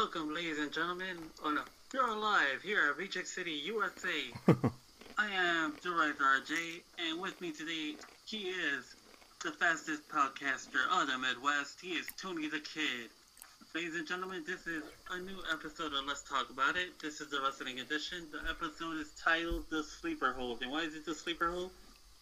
Welcome, ladies and gentlemen. Oh no, you're alive here at Reject City, USA. I am Director RJ, and with me today, he is the fastest podcaster of the Midwest. He is Tony the Kid. Ladies and gentlemen, this is a new episode of Let's Talk About It. This is the wrestling edition. The episode is titled The Sleeper Hold. And why is it the sleeper hold?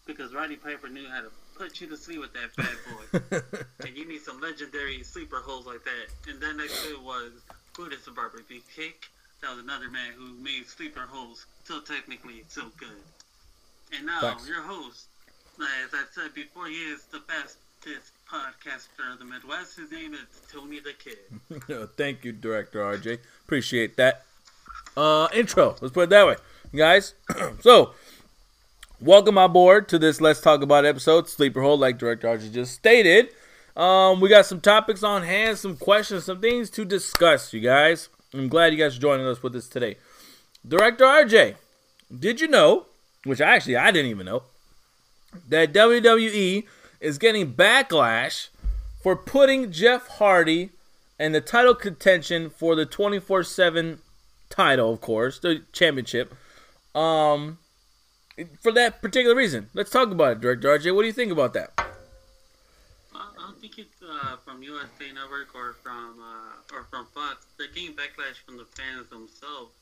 Because Roddy Piper knew how to put you to sleep with that bad boy. and you need some legendary sleeper holds like that. And then next to it was Brutus the Barber Beefcake. That was another man who made sleeper holds so technically so good. And now Thanks. your host, as I said before, he is the fastest podcaster of the Midwest. His name is Tony the Kid. Thank you, Director RJ. Appreciate that. Uh, intro. Let's put it that way, guys. so, welcome aboard to this Let's Talk About episode, Sleeper Hold, like Director RJ just stated. Um, we got some topics on hand, some questions, some things to discuss, you guys. I'm glad you guys are joining us with us today. Director RJ, did you know, which actually I didn't even know, that WWE is getting backlash for putting Jeff Hardy in the title contention for the 24/7 title, of course, the championship. Um, for that particular reason. Let's talk about it, Director RJ. What do you think about that? Think it's uh, from USA Network or from uh, or from Fox. They're getting backlash from the fans themselves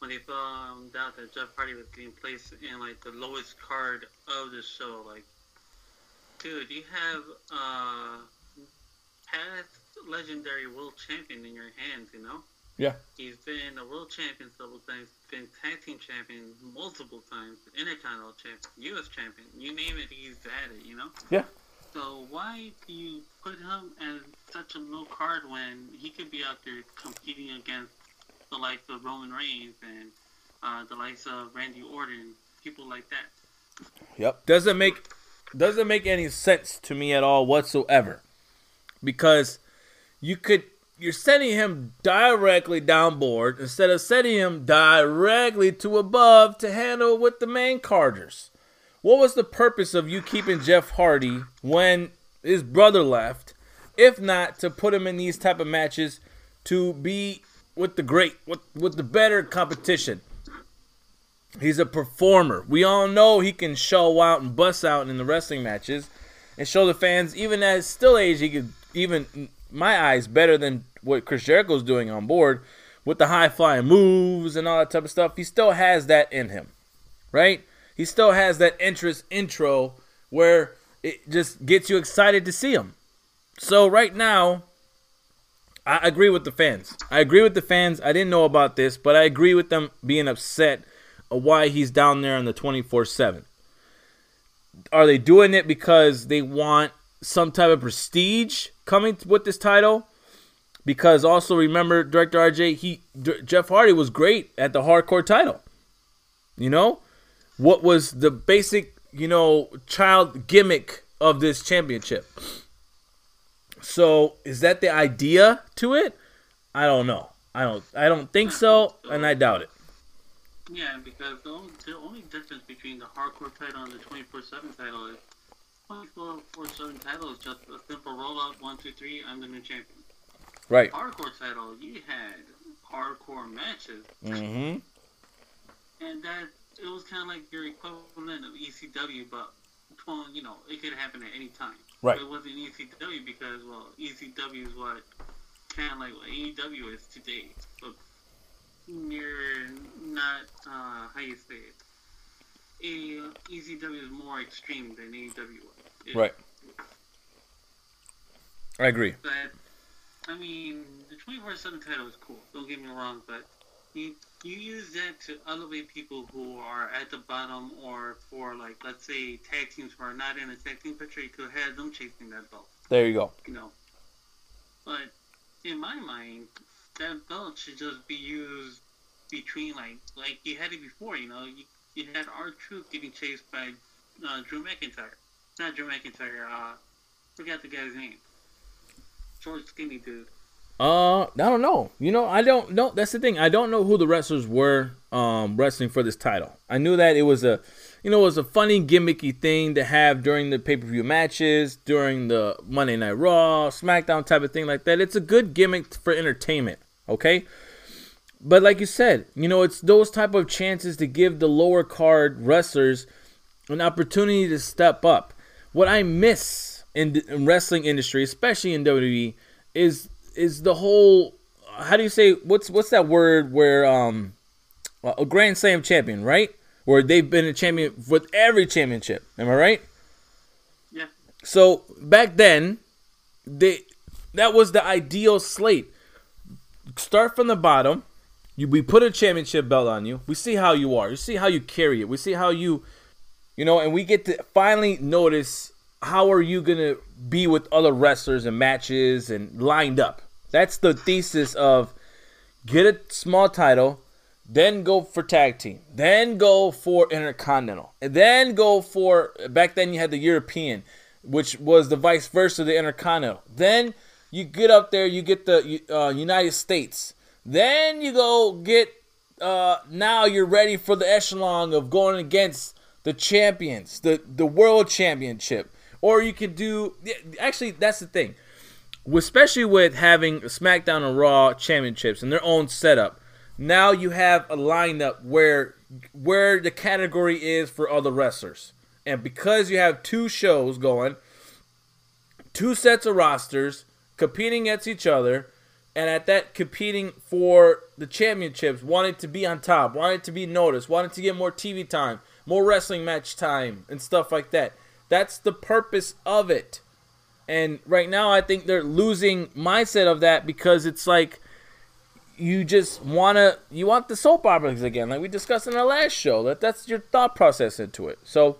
when they found out that Jeff Hardy was getting placed in like the lowest card of the show. Like, dude, you have uh, past legendary world champion in your hands. You know. Yeah. He's been a world champion several times, been tag team champion multiple times, intercontinental champion, U.S. champion. You name it, he's at it. You know. Yeah. So why do you put him as such a low card when he could be out there competing against the likes of Roman Reigns and uh, the likes of Randy Orton, people like that? Yep. Doesn't make doesn't make any sense to me at all whatsoever. Because you could you're sending him directly downboard instead of sending him directly to above to handle with the main carders. What was the purpose of you keeping Jeff Hardy when his brother left, if not to put him in these type of matches to be with the great with with the better competition? He's a performer. We all know he can show out and bust out in the wrestling matches and show the fans, even at still age, he could even my eyes better than what Chris Jericho's doing on board with the high flying moves and all that type of stuff. He still has that in him, right? He still has that interest intro where it just gets you excited to see him. So right now, I agree with the fans. I agree with the fans. I didn't know about this, but I agree with them being upset why he's down there on the 24 7. Are they doing it because they want some type of prestige coming with this title? Because also remember, Director RJ, he Jeff Hardy was great at the hardcore title. You know, what was the basic, you know, child gimmick of this championship? So is that the idea to it? I don't know. I don't. I don't think so, and I doubt it. Yeah, because the only, the only difference between the hardcore title and the 24/7 title is 24/7 title is just a simple roll up one two three. I'm the new champion. Right. Hardcore title, you had hardcore matches, Mm-hmm. and that it was kind of like your equivalent of ECW, but well, you know, it could happen at any time. Right. But it wasn't ECW because well, ECW is what kind of like what AEW is today. So you're not uh, how you say it. A, ECW is more extreme than AEW was. It- Right. I agree. But I mean, the 24/7 title is cool. Don't get me wrong, but you you use that to elevate people who are at the bottom, or for like let's say tag teams who are not in a tag team picture, you could have them chasing that belt. There you go. You know. But in my mind, that belt should just be used between like like you had it before. You know, you, you had R-Truth getting chased by uh, Drew McIntyre, not Drew McIntyre. Uh, forgot the guy's name. Short, skinny dude. Uh, I don't know. You know, I don't know. That's the thing. I don't know who the wrestlers were um wrestling for this title. I knew that it was a, you know, it was a funny gimmicky thing to have during the pay per view matches, during the Monday Night Raw, SmackDown type of thing like that. It's a good gimmick for entertainment. Okay? But like you said, you know, it's those type of chances to give the lower card wrestlers an opportunity to step up. What I miss in the wrestling industry, especially in WWE, is is the whole how do you say what's what's that word where um a Grand Slam champion, right? Where they've been a champion with every championship. Am I right? Yeah. So back then, they that was the ideal slate. Start from the bottom. You, we put a championship belt on you. We see how you are. You see how you carry it. We see how you, you know, and we get to finally notice how are you gonna be with other wrestlers and matches and lined up. That's the thesis of get a small title, then go for tag team, then go for intercontinental, and then go for back then you had the European, which was the vice versa of the intercontinental. Then you get up there, you get the uh, United States. Then you go get. Uh, now you're ready for the echelon of going against the champions, the the world championship, or you could do. Actually, that's the thing, especially with having SmackDown and Raw championships and their own setup. Now you have a lineup where where the category is for other wrestlers, and because you have two shows going, two sets of rosters competing against each other, and at that competing for the championships, wanting to be on top, wanting to be noticed, wanting to get more TV time, more wrestling match time, and stuff like that. That's the purpose of it. And right now, I think they're losing mindset of that because it's like you just wanna you want the soap operas again, like we discussed in our last show. That that's your thought process into it. So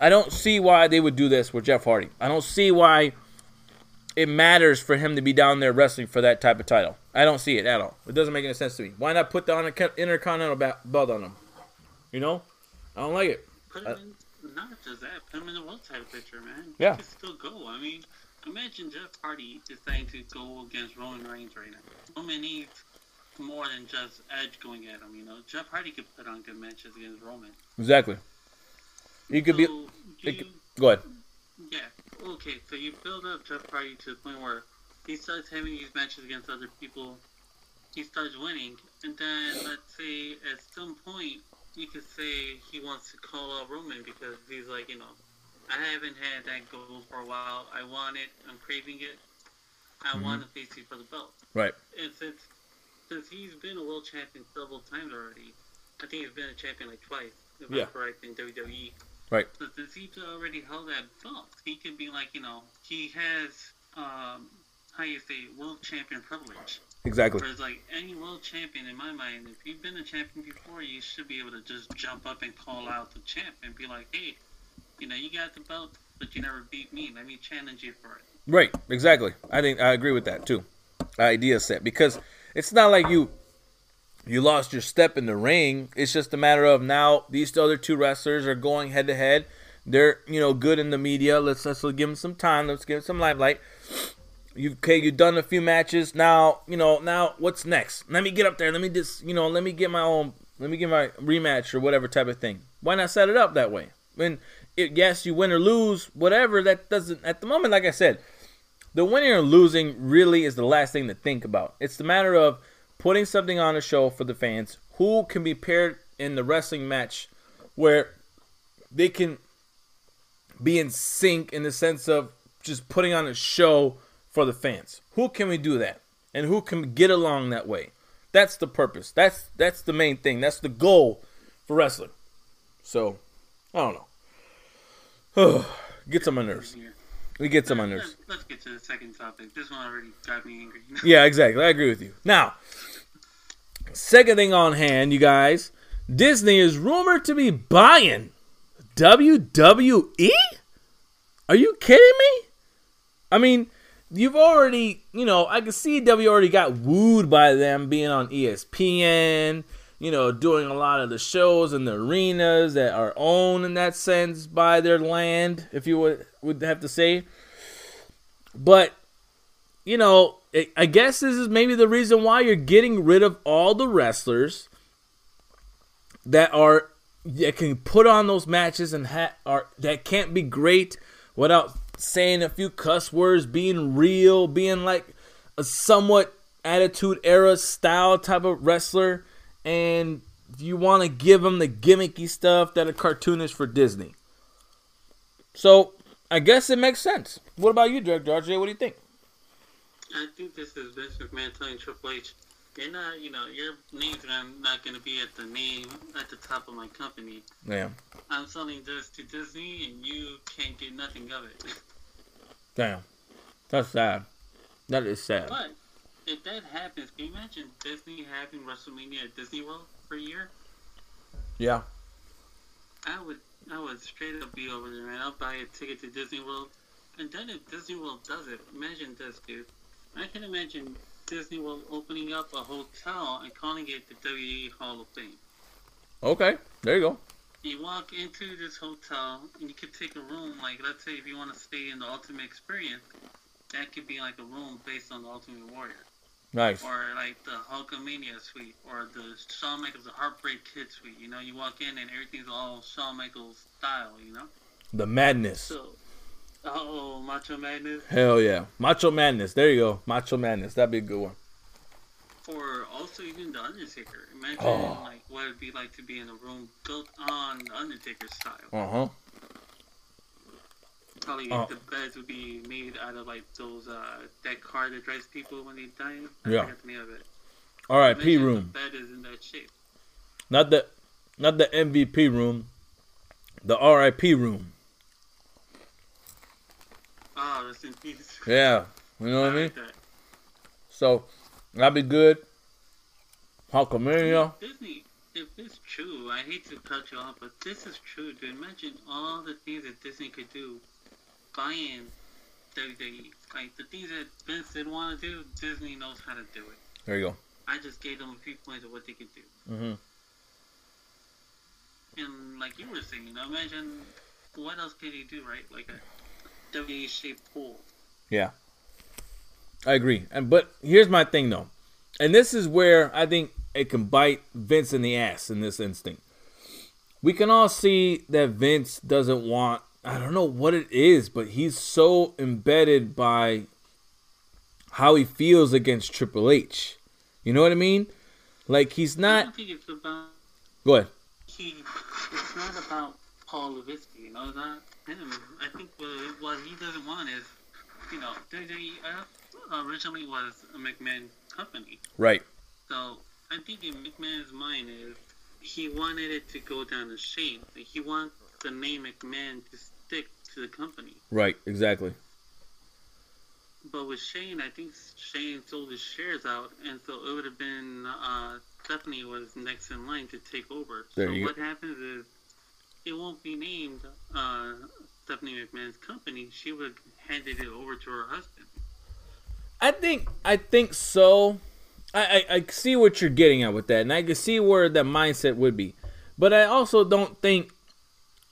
I don't see why they would do this with Jeff Hardy. I don't see why it matters for him to be down there wrestling for that type of title. I don't see it at all. It doesn't make any sense to me. Why not put the Intercontinental belt on him? You know, I don't like it. Put him in, not just that, put him in the world title picture, man. Yeah. He can still go. I mean, imagine Jeff Hardy deciding to go against Roman Reigns right now. Roman needs more than just Edge going at him. You know, Jeff Hardy could put on good matches against Roman. Exactly. He could so be. You, could, go ahead. Yeah. Okay. So you build up Jeff Hardy to the point where he starts having these matches against other people. He starts winning, and then let's say at some point you could say he wants to call out Roman because he's like, you know, I haven't had that goal for a while. I want it. I'm craving it. I Mhm. want to face you for the belt. Right. And since since he's been a world champion several times already, I think he's been a champion like twice, if Yeah. I'm correct, in WWE. Right. So since he's already held that belt, he could be like, you know, he has um how you say world champion privilege. Exactly. Whereas like any world champion in my mind, if you've been a champion before, you should be able to just jump up and call out the champ and be like, hey, you know, you got the belt, but you never beat me. Let me challenge you for it. Right. Exactly. I think I agree with that too. Idea set because it's not like you you lost your step in the ring. It's just a matter of now these other two wrestlers are going head to head. They're you know good in the media. Let's let's give them some time. Let's give them some limelight. You okay? You've done a few matches. Now you know. Now what's next? Let me get up there. Let me just you know. Let me get my own. Let me get my rematch or whatever type of thing. Why not set it up that way? When it, yes, you win or lose, whatever. That doesn't at the moment. Like I said, the winning or losing really is the last thing to think about. It's the matter of putting something on a show for the fans who can be paired in the wrestling match where they can be in sync in the sense of just putting on a show for the fans. Who can we do that? And who can get along that way? That's the purpose. That's that's the main thing. That's the goal for wrestling. So, I don't know. Gets on my nerves. It gets on my nerves. Let's get to the second topic. This one already got me angry. Yeah, exactly. I agree with you. Now, second thing on hand, you guys. Disney is rumored to be buying WWE? Are you kidding me? I mean, you've already, you know, I can see W already got wooed by them being on ESPN, you know, doing a lot of the shows and the arenas that are owned in that sense by their land, if you would would have to say. But you know, I- I guess this is maybe the reason why you're getting rid of all the wrestlers that are that can put on those matches and ha- are that can't be great without saying a few cuss words, being real, being like a somewhat attitude era style type of wrestler, and you want to give him the gimmicky stuff that a cartoon is for Disney. So I guess it makes sense. What about you, Director RJ? What do you think? I think this is Vince McMahon telling Triple H, you're not, you know, your name's not going to be at the name at the top of my company. Yeah. I'm selling this to Disney, and you can't get nothing of it. Damn, that's sad. That is sad. But if that happens, can you imagine Disney having WrestleMania at Disney World for a year? Yeah. I would, I would straight up be over there, man. I'll buy a ticket to Disney World, and then if Disney World does it, imagine this, dude. I can imagine Disney World opening up a hotel and calling it the WWE Hall of Fame. Okay, there you go. You walk into this hotel and you could take a room, like let's say if you want to stay in the Ultimate Experience, that could be like a room based on the Ultimate Warrior. Nice. Or like the Hulkamania suite, or the Shawn Michaels, the Heartbreak Kid suite. You know, you walk in and everything's all Shawn Michaels style. You know. The madness. So, oh, Macho Madness. Hell yeah, Macho Madness. There you go, Macho Madness. That'd be a good one. Or also even the Undertaker. Imagine Oh. like what it'd be like to be in a room built on Undertaker style. Uh huh. Probably Oh. the beds would be made out of like those uh that car that drives people when they die. I Yeah. forgot the name of it. R.I.P. Imagine room. The bed is in that shape. Not the, not the MVP room. The R.I.P. room. Oh, rest in peace. Yeah, you know what I mean. that. So that'd be good. Hulkamania. Disney, if it's true, I hate to cut you off, but this is true. To imagine all the things that Disney could do, buying WWE, like the things that Vince didn't want to do, Disney knows how to do it. There you go. I just gave them a few points of what they could do. hmm And like you were saying, you know, imagine what else could he do, right? Like a Shaped pool. Yeah. I agree. And but here's my thing though. And this is where I think it can bite Vince in the ass in this instinct. We can all see that Vince doesn't want I don't know what it is, but he's so embedded by how he feels against Triple H. You know what I mean? Like he's not don't think it's about Go ahead. he. It's not about Paul Levitsky. You know, not him. I think what, what he doesn't want is, you know, WWE originally was a McMahon company. Right. So I think in McMahon's mind is he wanted it to go down to Shane. Like, he wants the name McMahon to stick to the company. Right, exactly. But with Shane, I think Shane sold his shares out, and so it would have been uh, Stephanie was next in line to take over. There so you go. what happens is it won't be named uh, Stephanie McMahon's company. She would handed it over to her husband. I think I think so. I, I, I see what you're getting at with that, and I can see where that mindset would be. But I also don't think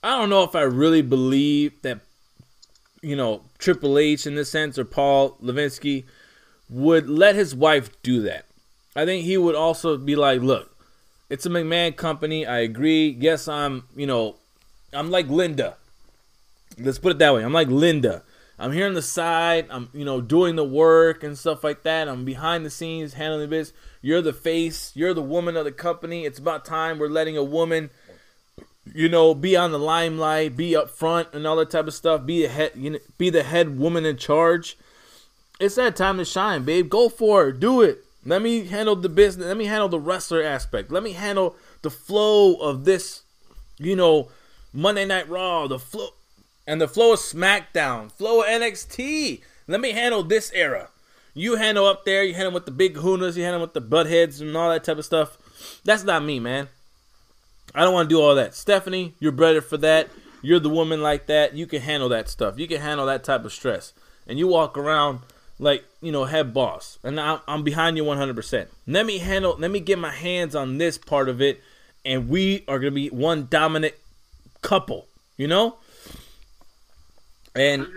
I don't know if I really believe that you know Triple H in this sense or Paul Levinsky would let his wife do that. I think he would also be like, look, it's a McMahon company. I agree. Yes, I'm you know I'm like Linda. Let's put it that way. I'm like Linda. I'm here on the side. I'm, you know, doing the work and stuff like that. I'm behind the scenes handling the this. You're the face. You're the woman of the company. It's about time we're letting a woman, you know, be on the limelight, be up front, and all that type of stuff. Be the head, you know, be the head woman in charge. It's that time to shine, babe. Go for it. Do it. Let me handle the business. Let me handle the wrestler aspect. Let me handle the flow of this, you know, Monday Night Raw. The flow and the flow of SmackDown, flow of NXT. Let me handle this era. You handle up there, you handle with the big hoonas. you handle with the butt heads and all that type of stuff. That's not me, man. I don't want to do all that. Stephanie, you're better for that. You're the woman like that. You can handle that stuff. You can handle that type of stress. And you walk around like, you know, head boss. And I'm, I'm behind you 100%. Let me handle, let me get my hands on this part of it. And we are going to be one dominant couple, you know? And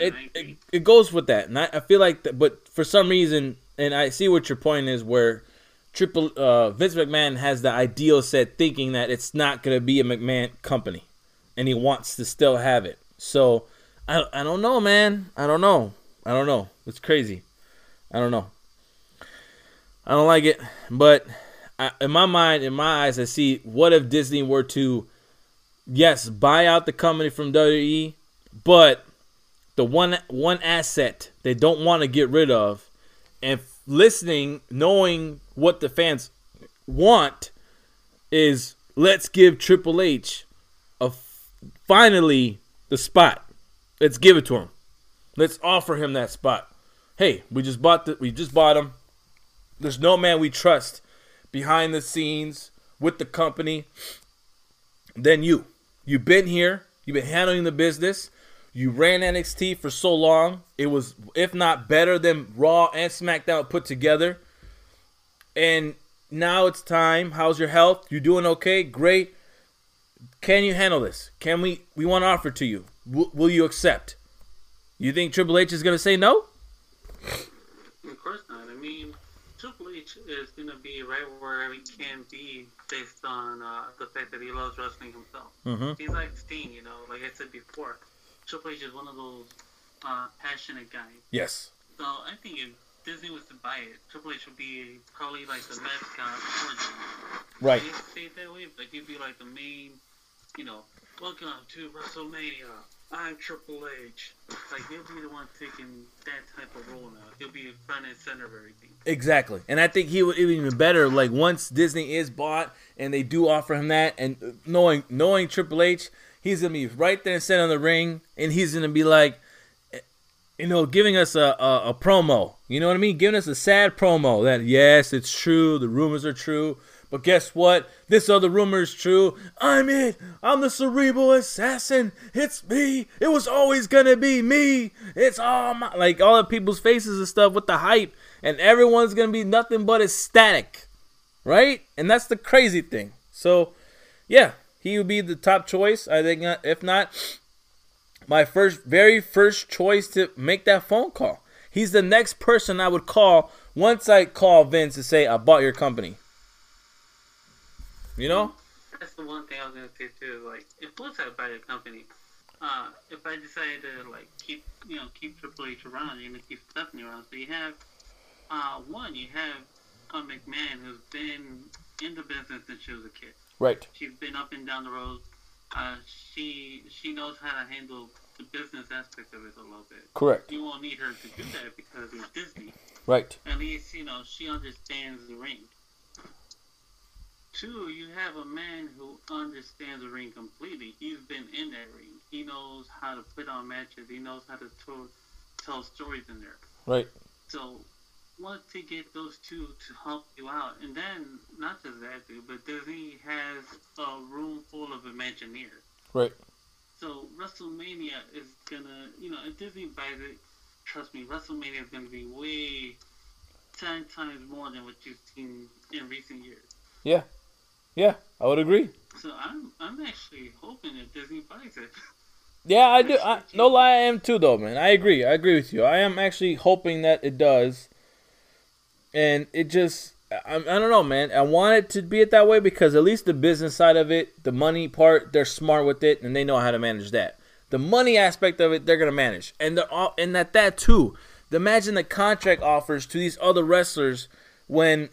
it, it it goes with that, and I, I feel like, that, but for some reason, and I see what your point is, where Triple uh, Vince McMahon has the ideal set, thinking that it's not gonna be a McMahon company, and he wants to still have it. So I I don't know, man. I don't know. I don't know. It's crazy. I don't know. I don't like it, but I, in my mind, in my eyes, I see what if Disney were to, yes, buy out the company from WWE, but the one one asset they don't want to get rid of, and listening, knowing what the fans want, is let's give Triple H a finally the spot. Let's give it to him. Let's offer him that spot. Hey, we just bought the we just bought him. There's no man we trust behind the scenes with the company than you. You've been here. You've been handling the business. You ran NXT for so long. It was, if not better than Raw and SmackDown put together. And now it's time. How's your health? You doing okay? Great. Can you handle this? Can we? We want to offer to you. W- will you accept? You think Triple H is going to say no? Of course not. I mean, Triple H is going to be right where he can be based on uh, the fact that he loves wrestling himself. Mm-hmm. He's like Sting, you know, like I said before. Triple H is one of those uh, passionate guys. Yes. So I think if Disney was to buy it, Triple H would be probably like the mascot for them. Right. They say it that way, but he'd be like the main, you know, welcome to WrestleMania. I'm Triple H. Like he'll be the one taking that type of role now. He'll be front and center of everything. Exactly. And I think he would even better like once Disney is bought and they do offer him that and knowing knowing Triple H, he's gonna be right there and set on the ring and he's gonna be like you know, giving us a, a, a promo. You know what I mean? Giving us a sad promo that yes, it's true, the rumors are true. But guess what? This other rumor is true. I'm it. I'm the cerebral assassin. It's me. It was always gonna be me. It's all my like all the people's faces and stuff with the hype, and everyone's gonna be nothing but ecstatic, right? And that's the crazy thing. So, yeah, he would be the top choice. I think. uh, If not, my first, very first choice to make that phone call. He's the next person I would call once I call Vince and say I bought your company. You know? That's the one thing I was gonna say too. Like, if I buy a company, uh, if I decided to like keep, you know, keep Triple H around, you're gonna keep Stephanie around. So you have, uh, one, you have a McMahon who's been in the business since she was a kid. Right. She's been up and down the road. Uh, she she knows how to handle the business aspect of it a little bit. Correct. You won't need her to do that because it's Disney. Right. At least, you know, she understands the ring. Two, you have a man who understands the ring completely. He's been in that ring. He knows how to put on matches. He knows how to tell, tell stories in there. Right. So, once to get those two to help you out, and then not just that, dude, but Disney has a room full of Imagineers. Right. So WrestleMania is gonna, you know, if Disney buys it, trust me, WrestleMania is gonna be way ten times more than what you've seen in recent years. Yeah. Yeah, I would agree. So I'm, I'm actually hoping that Disney buys it. Yeah, I do. I, no lie, I am too, though, man. I agree. I agree with you. I am actually hoping that it does. And it just, I, I don't know, man. I want it to be it that way because at least the business side of it, the money part, they're smart with it and they know how to manage that. The money aspect of it, they're gonna manage, and they're all, uh, and that that too. Imagine the contract offers to these other wrestlers when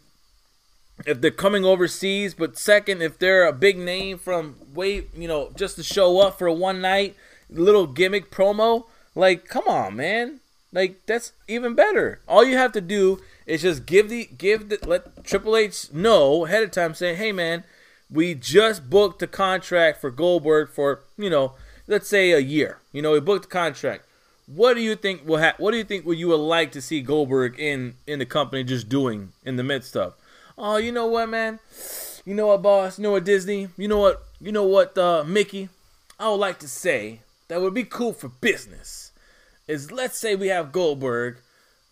if they're coming overseas, but second, if they're a big name from way, you know, just to show up for one night little gimmick promo, like, come on, man. Like that's even better. All you have to do is just give the give the let Triple H know ahead of time saying, "Hey man, we just booked the contract for Goldberg for, you know, let's say a year. You know, we booked the contract. What do you think will ha- what do you think will you would like to see Goldberg in in the company just doing in the midst of? Oh, you know what, man? You know what, boss? You know what, Disney? You know what? You know what, uh, Mickey? I would like to say that would be cool for business. Is let's say we have Goldberg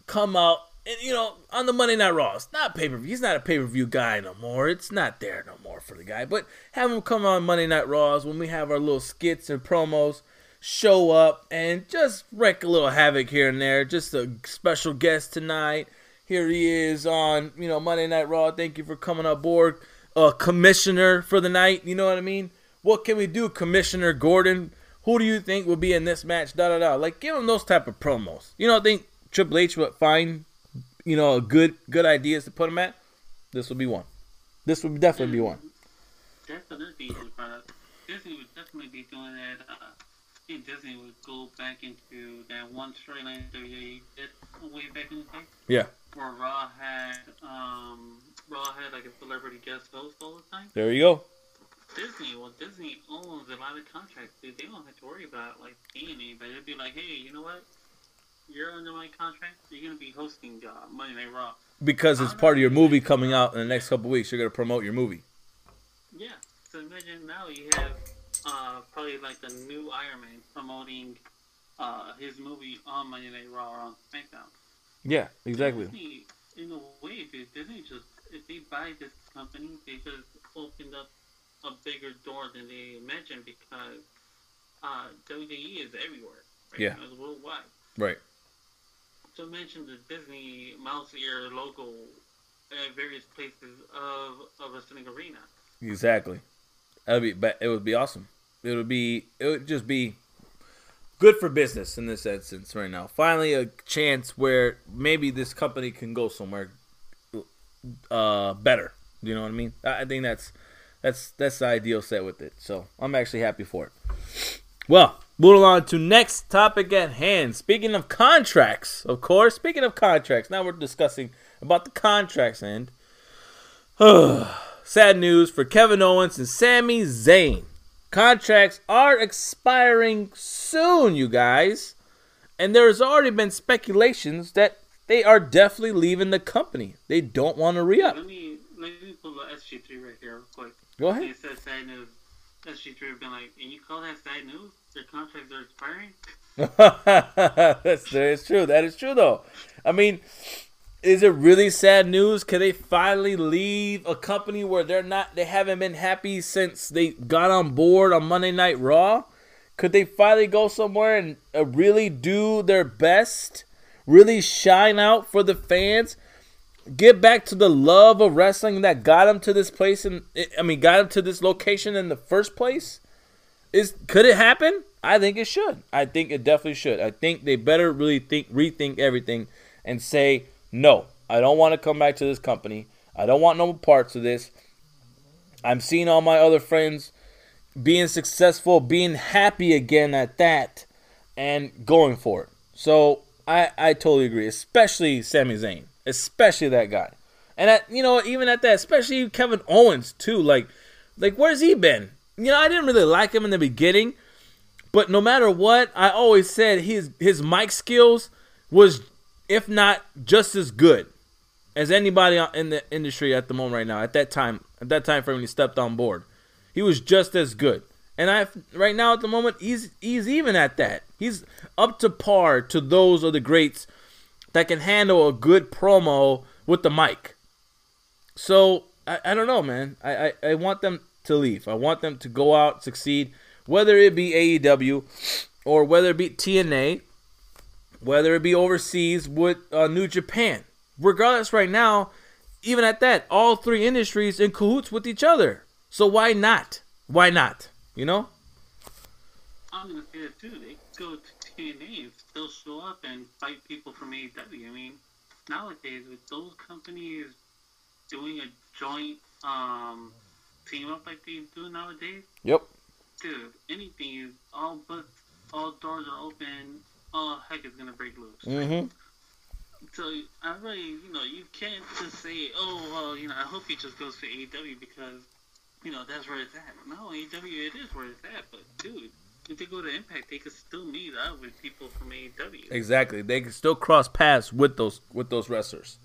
come out and you know on the Monday Night Raw. It's not pay per view. He's not a pay per view guy no more. It's not there no more for the guy. But have him come on Monday Night Raws when we have our little skits and promos. Show up and just wreak a little havoc here and there. Just a special guest tonight. Here he is on you know Monday Night Raw. Thank you for coming aboard, uh, Commissioner for the night. You know what I mean? What can we do, Commissioner Gordon? Who do you think will be in this match? Da da da. Like give him those type of promos. You don't think Triple H would find you know, a good good ideas to put him at, this would be one. This would definitely be one. Definitely, but Disney would definitely be doing that. Uh, I think Disney would go back into that one storyline that they did way back in the day. Yeah. Where Raw had um, Raw had like a celebrity guest host all the time. There you go. Disney, well, Disney owns a lot of contracts. Dude. They don't have to worry about like paying anybody. They'd be like, hey, you know what? You're under my contract. You're gonna be hosting uh, Monday Night Raw. Because it's part of your movie coming out in the next couple weeks. You're gonna promote your movie. Yeah. So imagine now you have uh, probably like the new Iron Man promoting uh, his movie on Monday Night Raw or on SmackDown. Yeah, exactly. Disney, in a way, dude, Disney just if they buy this company, they just opened up a bigger door than they imagined because uh, WWE is everywhere. Right? Yeah. It's worldwide. Right. So mention the Disney mouse ear logo at various places of of a wrestling arena. Exactly. That'd be. ba- It would be awesome. It would be. It would just be good for business in this instance right now. Finally, a chance where maybe this company can go somewhere uh, better. You know what I mean? I I think that's that's that's the ideal set with it. So I'm actually happy for it. Well, moving on to next topic at hand. Speaking of contracts, of course. Speaking of contracts, now we're discussing about the contracts end. Sad news for Kevin Owens and Sami Zayn. Contracts are expiring soon, you guys. And there has already been speculations that they are definitely leaving the company. They don't want to re up. Let me let me pull the SG3 right here real quick. Go ahead. It says sad news. SG3 have been like, and you call that sad news? Their contracts are expiring? That's that is true. That is true though. I mean, is it really sad news? Can they finally leave a company where they're not they haven't been happy since they got on board on Monday Night Raw? Could they finally go somewhere and uh, really do their best? Really shine out for the fans? Get back to the love of wrestling that got them to this place and I mean got them to this location in the first place? Is could it happen? I think it should. I think it definitely should. I think they better really think rethink everything and say, "No, I don't want to come back to this company. I don't want no parts of this. I'm seeing all my other friends being successful, being happy again at that and going for it." So, I I totally agree, especially Sami Zayn, especially that guy. And at, you know, even at that, especially Kevin Owens too, like like where's he been? You know, I didn't really like him in the beginning. But no matter what, I always said his his mic skills was, if not just as good as anybody in the industry at the moment right now. At that time, at that time frame when he stepped on board, he was just as good. And I right now at the moment he's he's even at that. He's up to par to those of the greats that can handle a good promo with the mic. So I, I don't know, man. I, I, I want them to leave. I want them to go out, succeed whether it be AEW or whether it be TNA, whether it be overseas with uh, New Japan. Regardless, right now, even at that, all three industries in cahoots with each other. So why not? Why not? You know? I'm gonna say it too. They go to TNA and still show up and fight people from AEW. I mean, nowadays with those companies doing a joint um, team up like they do nowadays, Yep. dude, anything is all but all doors are open. All heck is gonna break loose. Mm-hmm. So I really, you know, you can't just say, oh well, you know, I hope he just goes to AEW because, you know, that's where it's at. No, AEW it is where it's at. But dude, if they go to Impact, they could still meet up with people from AEW. Exactly. They can still cross paths with those with those wrestlers.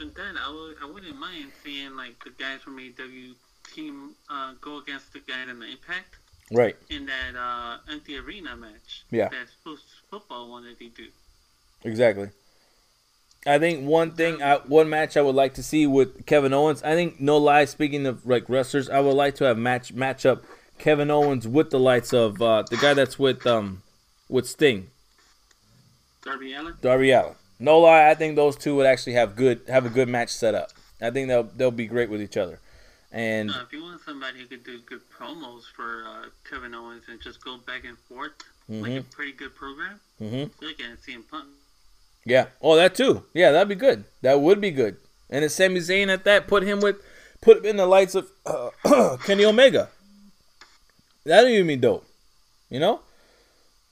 And then I would, I wouldn't mind seeing like the guys from AEW team uh, go against the guy in the Impact Right. in that uh, empty arena match. Yeah. That football one that they do. Exactly. I think one thing, I, one match I would like to see with Kevin Owens. I think no lie. Speaking of like wrestlers, I would like to have match match up Kevin Owens with the lights of uh, the guy that's with um with Sting, Darby Allin. Darby Allin. No lie, I think those two would actually have good have a good match set up. I think they'll they'll be great with each other. And Uh, if you want somebody who could do good promos for uh, Kevin Owens and just go back and forth like a pretty good program, look at CM Punk. Yeah. Oh, that too. Yeah, that'd be good. That would be good. And if Sami Zayn at that, put him with, put him in the lights of uh, Kenny Omega. That'd even be dope. You know,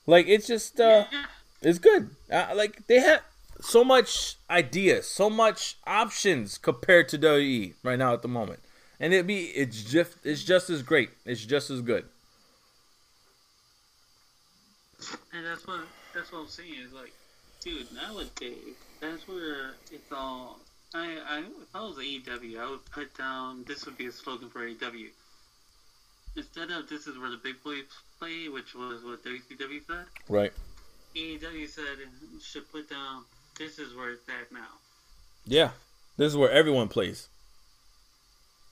like it's just uh, Yeah. it's good. Uh, like they have so much ideas, so much options compared to WWE right now at the moment, and it'd be it's just it's just as great. It's just as good. And that's what that's what I'm saying. Is like, dude, nowadays that's where it's all. I, I if I was AEW, I would put down. This would be a slogan for AEW. Instead of this is where the big boys play, which was what WCW said. Right. AEW said should put down. This is where it's at now. Yeah. This is where everyone plays.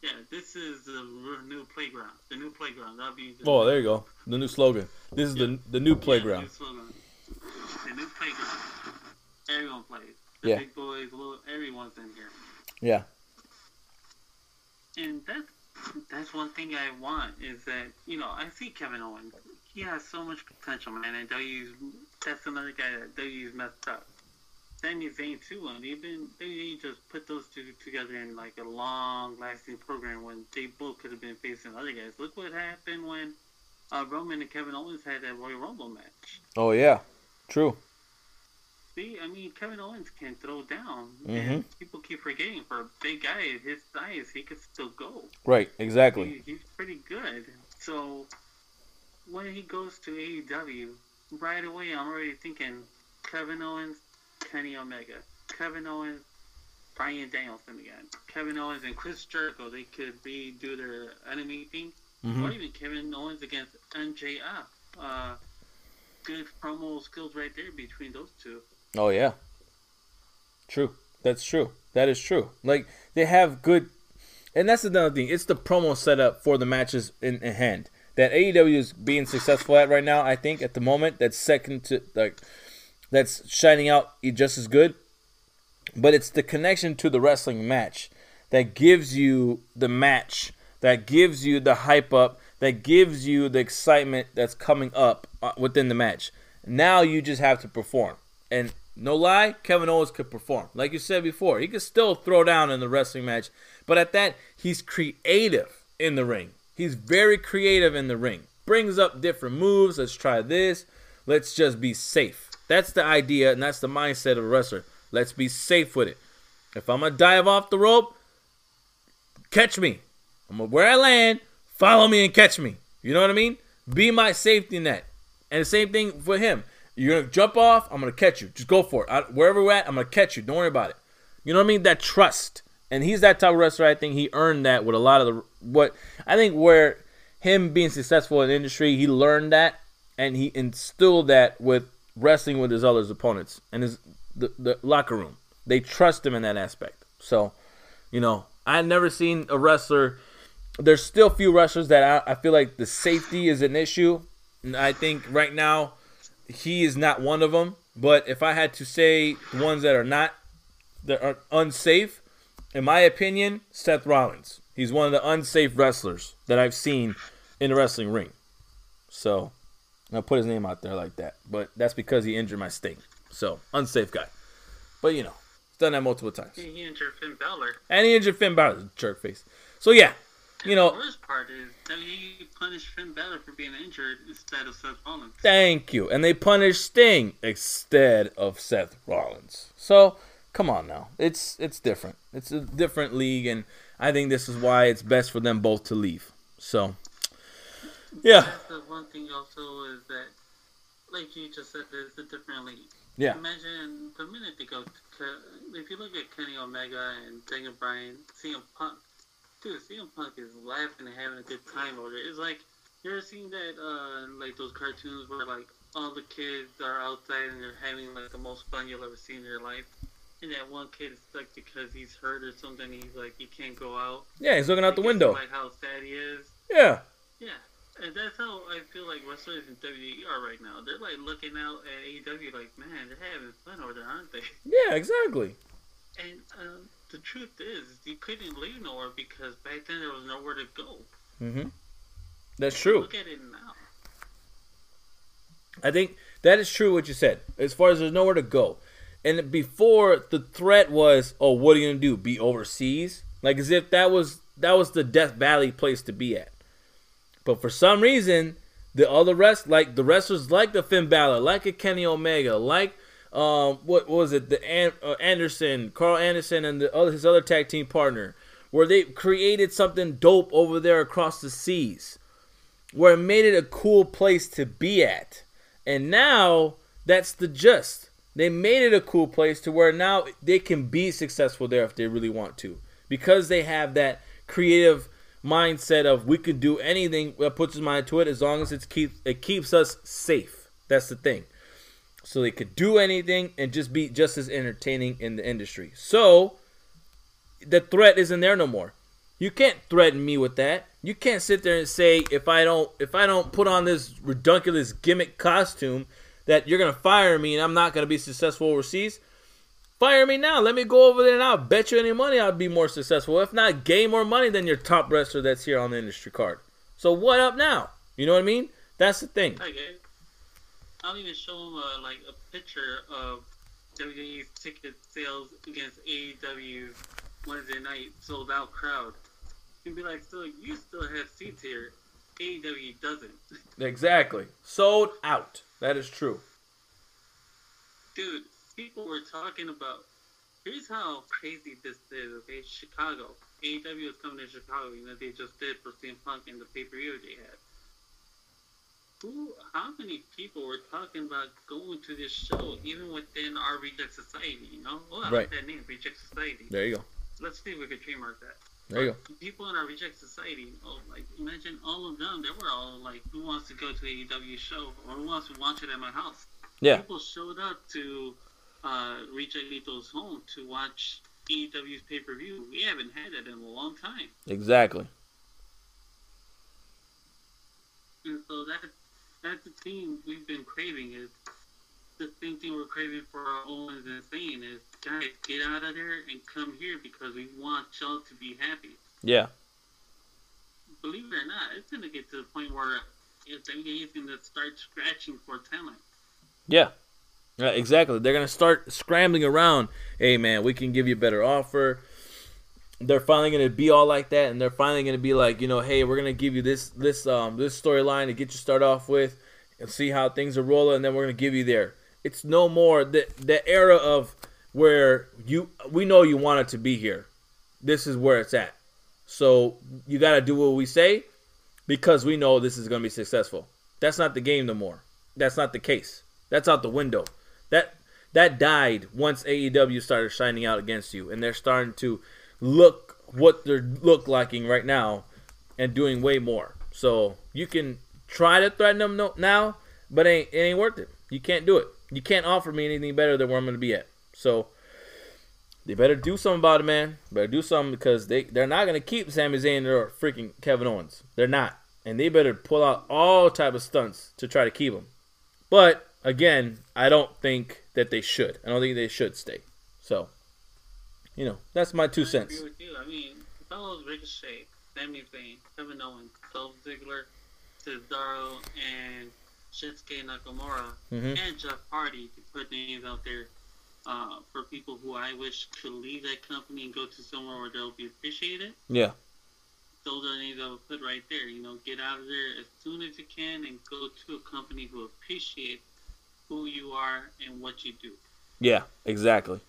Yeah, this is the new playground. The new playground. That'll be. The, Oh, there you go. The new slogan. This is the the new Yeah, playground. new. The new playground. Everyone plays. The Yeah. big boys, little, everyone's in here. Yeah. And that's that's one thing I want is that you know I see Kevin Owens. He has so much potential, man. And W's that's another guy that W's messed up. Sami Zayn too, and they've been they just put those two together in like a long lasting program when they both could have been facing other guys. Look what happened when uh, Roman and Kevin Owens had that Royal Rumble match. Oh yeah. True. See, I mean, Kevin Owens can throw down, Mhm. and people keep forgetting for a big guy his size, he could still go. Right. Exactly. He, he's pretty good. So when he goes to AEW, right away I'm already thinking Kevin Owens, Kenny Omega, Kevin Owens, Bryan Danielson again, Kevin Owens and Chris Jericho. They could be do their enemy thing, hmm or even Kevin Owens against MJF. Uh, good promo skills right there between those two. Oh yeah. True. That's true. That is true. Like they have good, and that's another thing. It's the promo setup for the matches in, in hand that AEW is being successful at right now. I think at the moment that's second to like that's shining out just as good. But it's the connection to the wrestling match that gives you the match, that gives you the hype up, that gives you the excitement that's coming up uh, within the match. Now you just have to perform. And no lie, Kevin Owens could perform. Like you said before, he could still throw down in the wrestling match. But at that, he's creative in the ring. He's very creative in the ring. Brings up different moves. Let's try this. Let's just be safe. That's the idea, and that's the mindset of a wrestler. Let's be safe with it. If I'm gonna dive off the rope, catch me. I'm gonna, where I land, follow me and catch me. You know what I mean? Be my safety net. And the same thing for him. You're gonna jump off, I'm gonna catch you. Just go for it. I, wherever we're at, I'm gonna catch you. Don't worry about it. You know what I mean? That trust. And he's that type of wrestler. I think he earned that with a lot of the what I think where him being successful in industry, he learned that and he instilled that with wrestling with his other opponents and his the, the locker room. They trust him in that aspect. So, you know, I've never seen a wrestler. There's still few wrestlers that I, I feel like the safety is an issue. And I think right now he is not one of them. But if I had to say ones that are not that are unsafe, in my opinion, Seth Rollins. He's one of the unsafe wrestlers that I've seen in the wrestling ring. So I'll put his name out there like that. But that's because he injured my sting. So unsafe guy. But you know, he's done that multiple times. He he injured Finn Balor. And he injured Finn Balor, jerk face. So yeah, you The know, worst part is that he punished Finn Balor for being injured instead of Seth Rollins. thank you. And they punished Sting instead of Seth Rollins. So come on now, it's it's different. It's a different league, and I think this is why it's best for them both to leave. So yeah, That's the one thing also is that, like you just said, there's a different league. yeah, Imagine the minute they go, if you look at Kenny Omega and Daniel Bryan, CM Punk, dude, CM Punk is laughing and having a good time over it. It's like, you ever seen that, uh, like those cartoons where like all the kids are outside and they're having like the most fun you'll ever see in your life? And that one kid is stuck because he's hurt or something. He's like, he can't go out. yeah. He's looking out the window. Like how sad he is. Yeah, Yeah, and that's how I feel like wrestlers in WWE are right now. They're like looking out at AEW like, man, they're having fun over there, aren't they? yeah, exactly. And um, the truth is, you couldn't leave nowhere because back then there was nowhere to go. Mm-hmm. That's true. Look at it now. I think that is true what you said. As far as there's nowhere to go, And before the threat was, oh, what are you gonna do? Be overseas? Like as if that was that was the Death Valley place to be at. But for some reason, the other rest, like the wrestlers, like the Finn Balor, like a Kenny Omega, like um, what, what was it, the An- uh, Anderson, Karl Anderson, and the other his other tag team partner, where they created something dope over there across the seas, where it made it a cool place to be at, and now that's the gist. They made it a cool place to where now they can be successful there if they really want to, because they have that creative mindset of we could do anything that puts his mind to it as long as it keeps it keeps us safe. That's the thing. So they could do anything and just be just as entertaining in the industry. So the threat isn't there no more. You can't threaten me with that. You can't sit there and say if I don't if I don't put on this ridiculous gimmick costume that you're gonna fire me and I'm not gonna be successful overseas. Fire me now. Let me go over there and I'll bet you any money I'll be more successful. If not, gain more money than your top wrestler that's here on the industry card. So what up now? You know what I mean? That's the thing. Okay. I'll even show him a, like a picture of WWE's ticket sales against AEW Wednesday night sold out crowd. He'd be like, "So you still have seats here? AEW doesn't." Exactly. Sold out. That is true. Dude, people were talking about. Here's how crazy this is. Okay, Chicago. AEW is coming to Chicago. You know they just did for CM Punk in the pay per view they had. Who? How many people were talking about going to this show, even within our Reject Society? You know, oh, I Right. like that name, Reject Society. There you go. Let's see if we could trademark that. There you go. People in our Reject Society, oh, like imagine all of them. They were all like, "Who wants to go to AEW show, or who wants to watch it at my house?" Yeah. People showed up to uh, Reject Leto's home to watch AEW's pay per view. We haven't had it in a long time, Exactly. and so that that's the thing we've been craving is the same thing we're craving for our Owens and Zayn is, guys, get out of there and come here because we want y'all to be happy. Yeah. believe it or not, it's gonna get to the point where it's is gonna start scratching for talent. Yeah. Yeah, exactly. They're gonna start scrambling around. Hey man, we can give you a better offer. They're finally gonna be all like that, and they're finally gonna be like, you know, hey, we're gonna give you this this um this storyline to get you start off with, and see how things are rolling, and then we're gonna give you there. It's no more the the era of where you we know you wanted to be here. This is where it's at. So you gotta do what we say, because we know this is gonna be successful. That's not the game no more. That's not the case. That's out the window. That that died once AEW started shining out against you, and they're starting to look what they're look liking right now, and doing way more. So you can try to threaten them no, now, but it ain't, it ain't worth it. You can't do it. You can't offer me anything better than where I'm gonna be at. So they better do something about it, man. Better do something because they they're not gonna keep Sami Zayn or freaking Kevin Owens. They're not, and they better pull out all type of stunts to try to keep them. But again, I don't think that they should. I don't think they should stay. So, you know, that's my two I cents. agree with you. I mean, fellows Ricochet, Sami Zayn, Kevin Owens, Dolph Ziggler, Cesaro, and Shinsuke Nakamura, Mhm. and Jeff Hardy to put names out there uh, for people who I wish could leave that company and go to somewhere where they'll be appreciated. Yeah, those are names I would put right there. You know, get out of there as soon as you can and go to a company who appreciates who you are and what you do. yeah, exactly.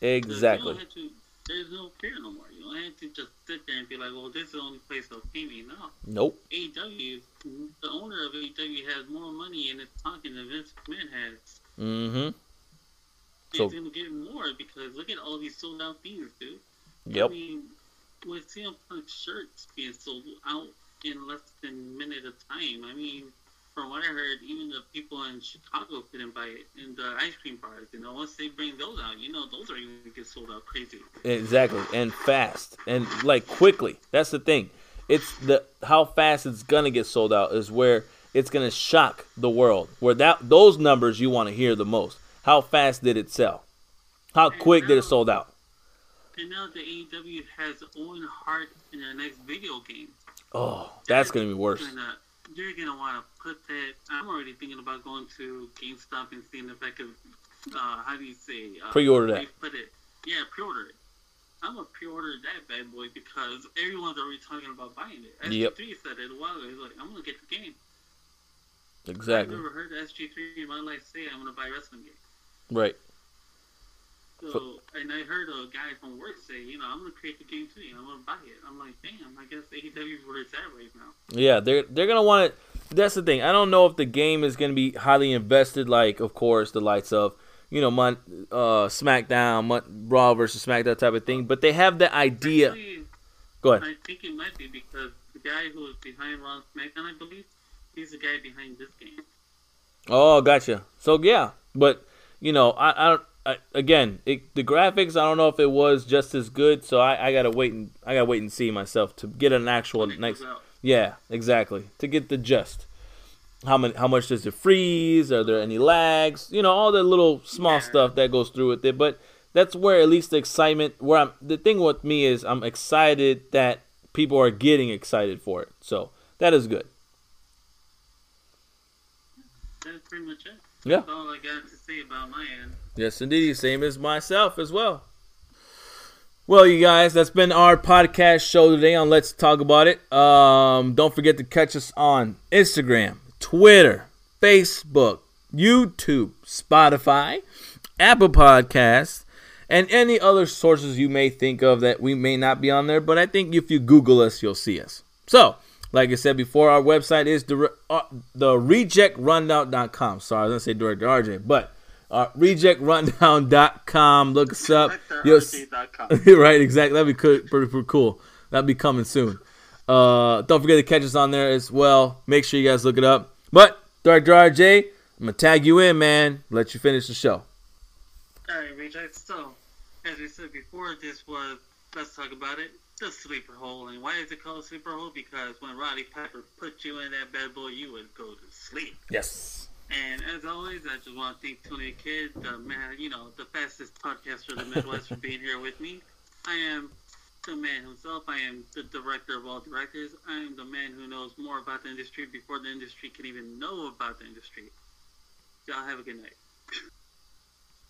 Exactly. to, there's no fear no more. You don't have to just sit there and be like, well, this is the only place they'll pay me. No. Nope. AEW, the owner of AEW has more money in its pocket than Vince McMahon has. Mm-hmm. So- going to get more because look at all these sold out things, dude. Yep. I mean, with CM Punk's shirts being sold out in less than a minute of time, I mean, from what I heard, even the people in Chicago couldn't buy it in the ice cream bars. You know, once they bring those out, you know, those are going to get sold out crazy. Exactly, and fast, and like quickly. That's the thing. It's the how fast it's gonna get sold out is where it's gonna shock the world. Where that those numbers you want to hear the most. How fast did it sell? How quick did it sold out? And now the AEW has Owen Hart in their next video game. Oh, that's gonna be worse. Gonna, you're gonna want to put that. I'm already thinking about going to GameStop and seeing if I can. uh, how do you say? Uh, Pre-order that. Put it, yeah, pre-order it. I'm gonna pre-order that bad boy because everyone's already talking about buying it. SG3 Yep. said it a while ago. He's like, I'm gonna get the game. Exactly. I've never heard SG3 in my life say I'm gonna buy a wrestling game. Right. So, and I heard a guy from work say, you know, I'm gonna create the game too. I'm gonna buy it. I'm like, damn, I guess AEW's where it's at right now. Yeah, they're they're gonna want it. That's the thing. I don't know if the game is gonna be highly invested. Like, of course, the likes of you know, Mon- uh, SmackDown, Mon- Raw versus SmackDown type of thing. But they have the idea. Actually, Go ahead. I think it might be because the guy who is behind Raw and SmackDown, I believe, he's the guy behind this game. Oh, gotcha. So yeah, but you know, I, I don't. I, again, it, the graphics. I don't know if it was just as good. So I, I gotta wait and I gotta wait and see myself to get an actual nice. Yeah, exactly. To get the gist. How many? How much does it freeze? Are there any lags? You know, all the little small Yeah. stuff that goes through with it. But that's where at least the excitement. Where I'm. The thing with me is I'm excited that people are getting excited for it. So that is good. That's pretty much it. Yeah. That's all I got to say about my end. Yes, indeed. Same as myself as well. Well, you guys, that's been our podcast show today on Let's Talk About It. Um, don't forget to catch us on Instagram, Twitter, Facebook, YouTube, Spotify, Apple Podcasts, and any other sources you may think of that we may not be on there. But I think if you Google us, you'll see us. So, like I said before, our website is the, uh, the rejectrundown.com. Sorry, I to say Director RJ, but uh, rejectrundown.com. Look us up. You'll right, exactly. That'd be cool, pretty, pretty cool. That'd be coming soon. Uh, don't forget to catch us on there as well. Make sure you guys look it up. But Director RJ, I'm gonna tag you in, man. Let you finish the show. Alright, Reject. So, as we said before, this was, let's talk about it, the sleeper hold. And why is it called sleeper hold? Because when Roddy Piper put you in that bed, boy, you would go to sleep. Yes. And as always, I just want to thank Tony the Kid, the man, you know, the fastest podcaster in the Midwest, for being here with me. I am the man himself. I am the director of all directors. I am the man who knows more about the industry before the industry can even know about the industry. Y'all have a good night.